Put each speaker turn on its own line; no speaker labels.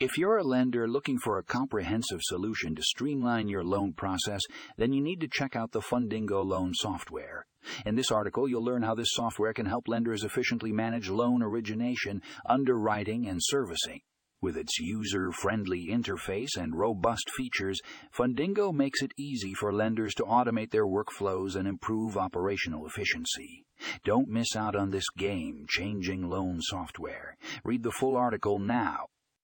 If you're a lender looking for a comprehensive solution to streamline your loan process, then you need to check out the Fundingo loan software. In this article, you'll learn how this software can help lenders efficiently manage loan origination, underwriting, and servicing. With its user friendly interface and robust features, Fundingo makes it easy for lenders to automate their workflows and improve operational efficiency. Don't miss out on this game changing loan software. Read the full article now